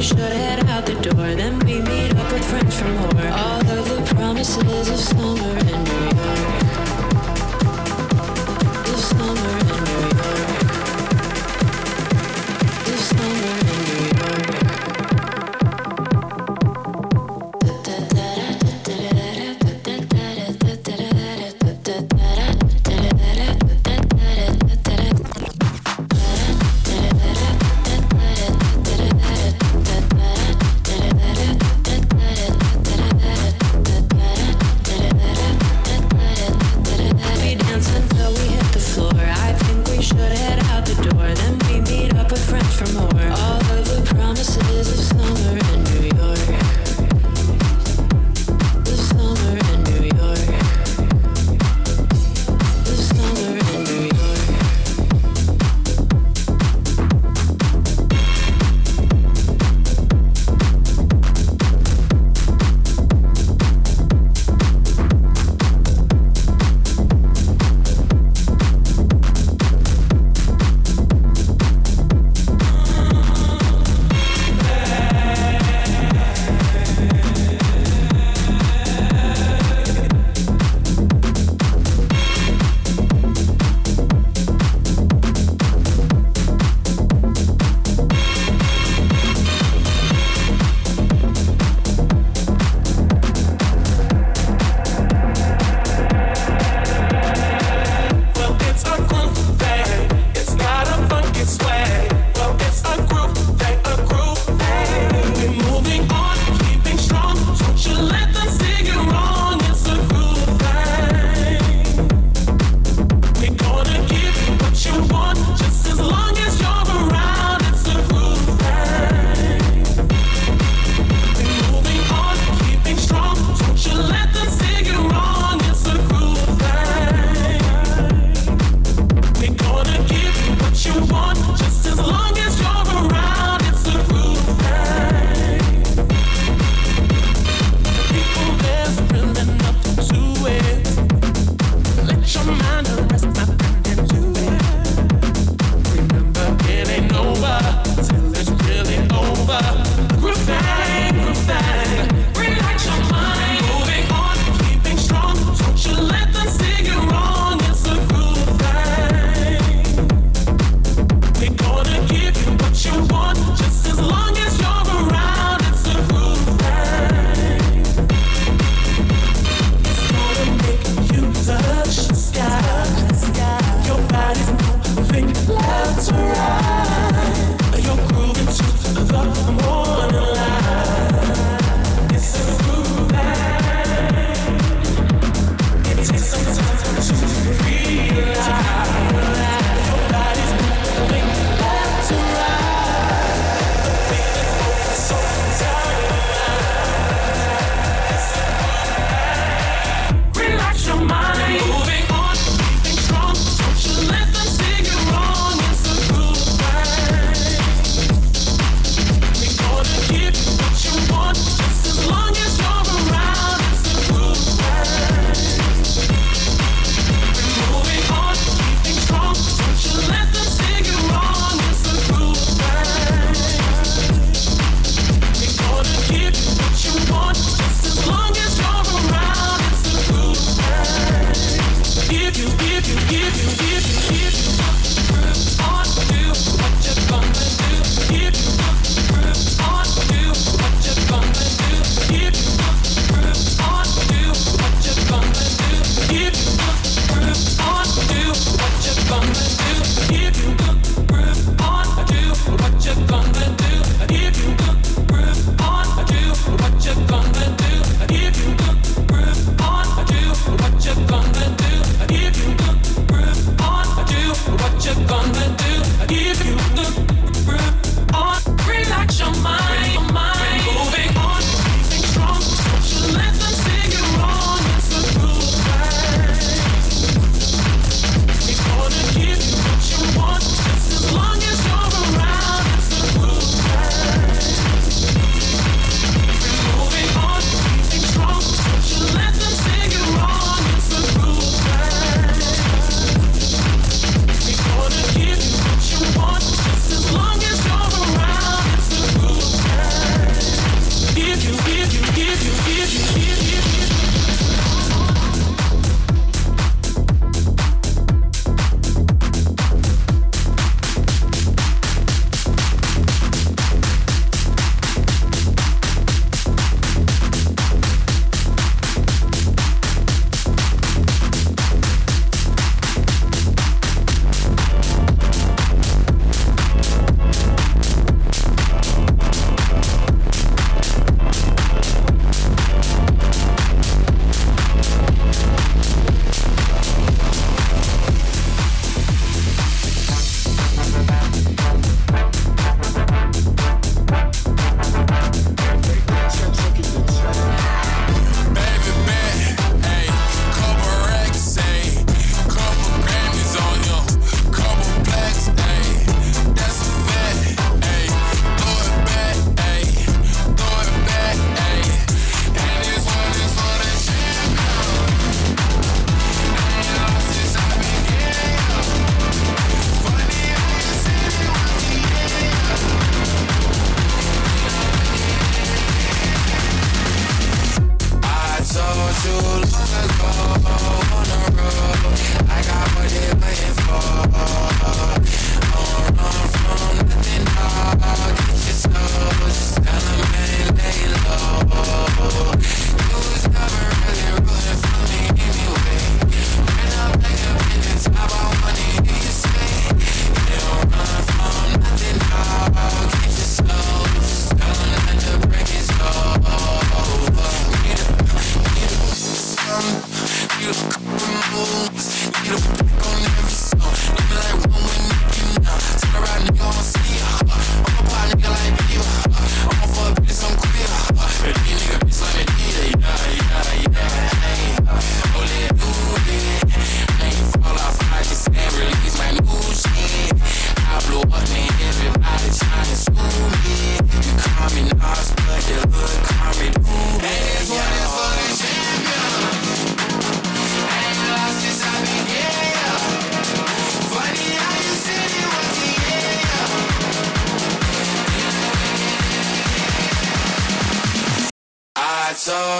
Should've.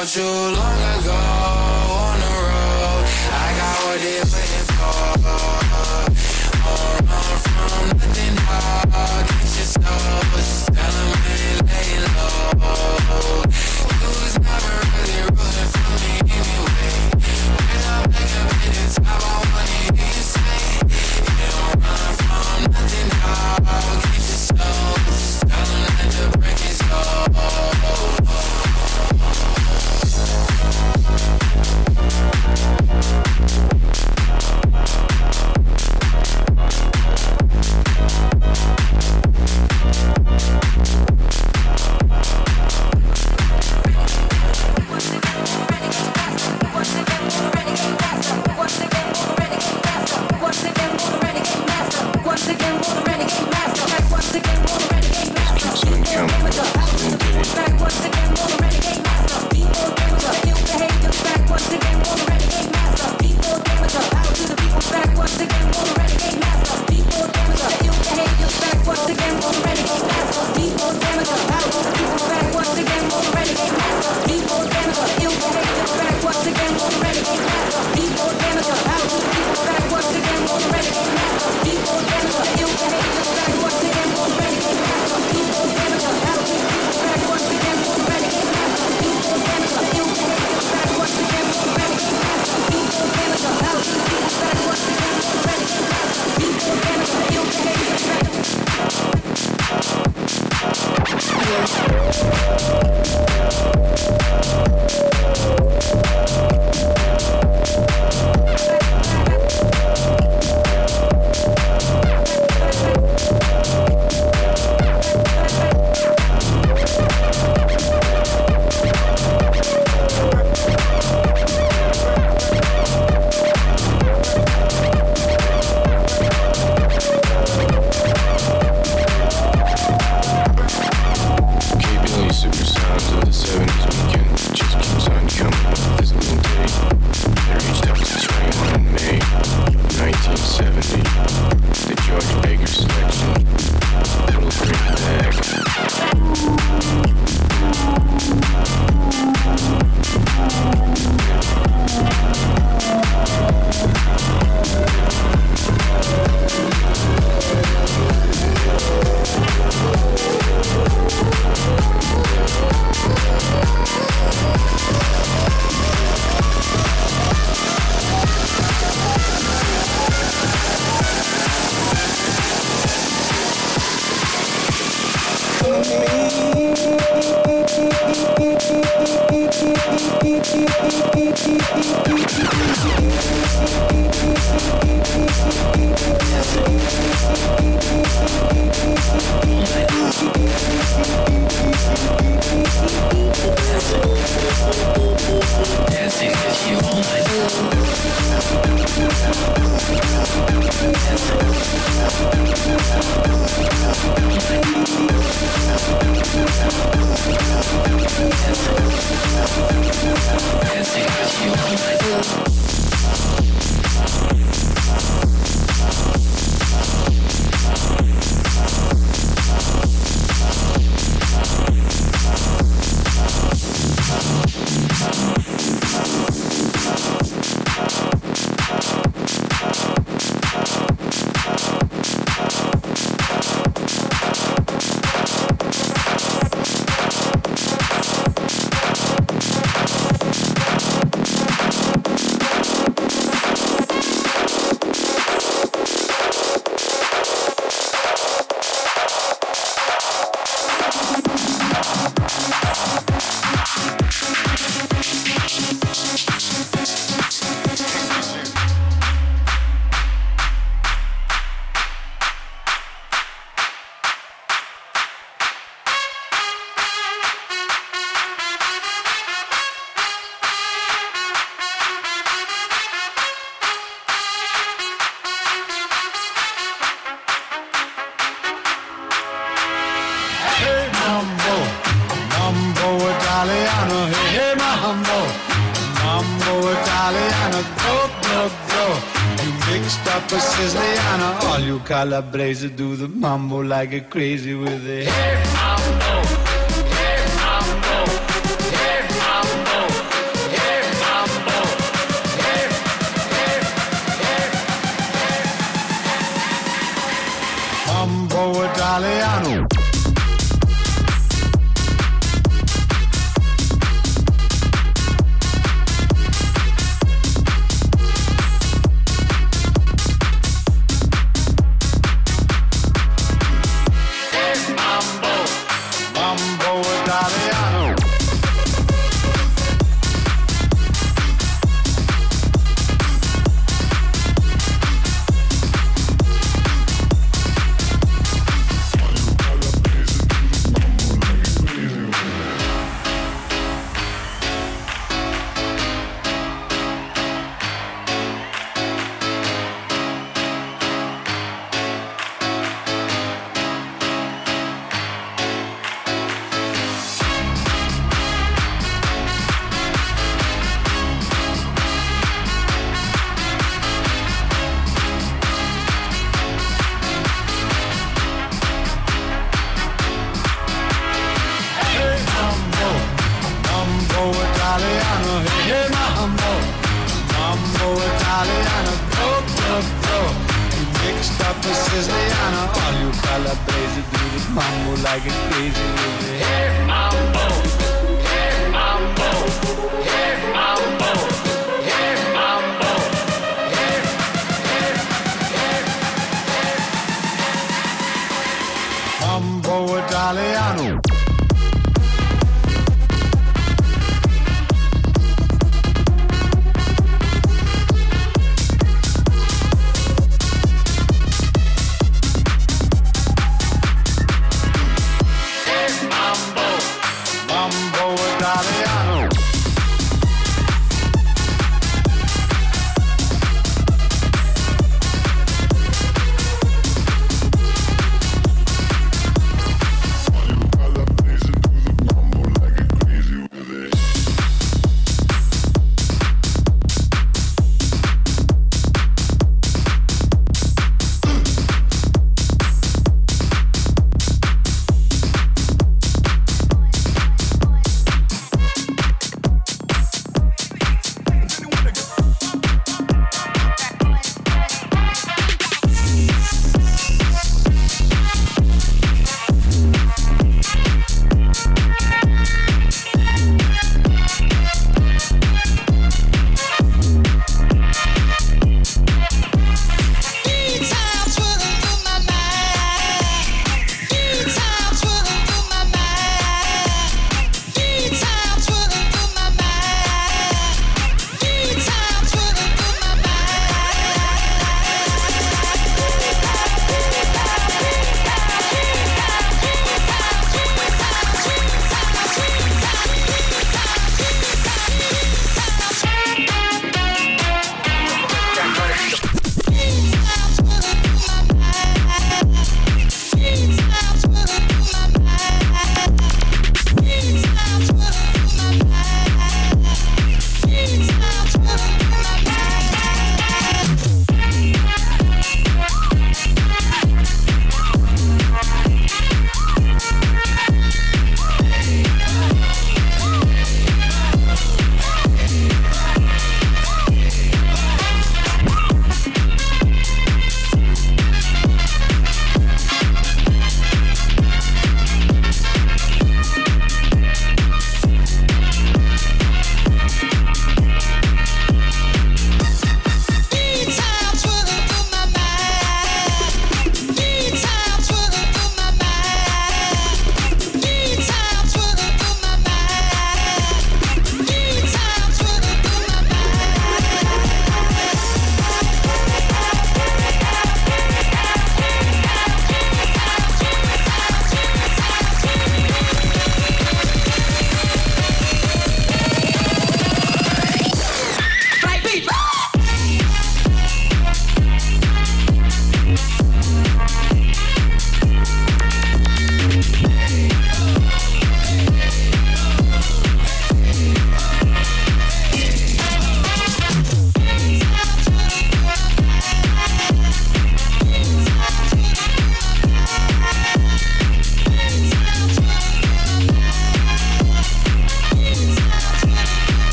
want you long. calabrese, do the mambo like a crazy with it. Here I go. Holly and a broke, broke, up a sizzly all you fella crazy dude. Mambo like a crazy. Hey, mambo. Hey, mambo. Hey, mambo.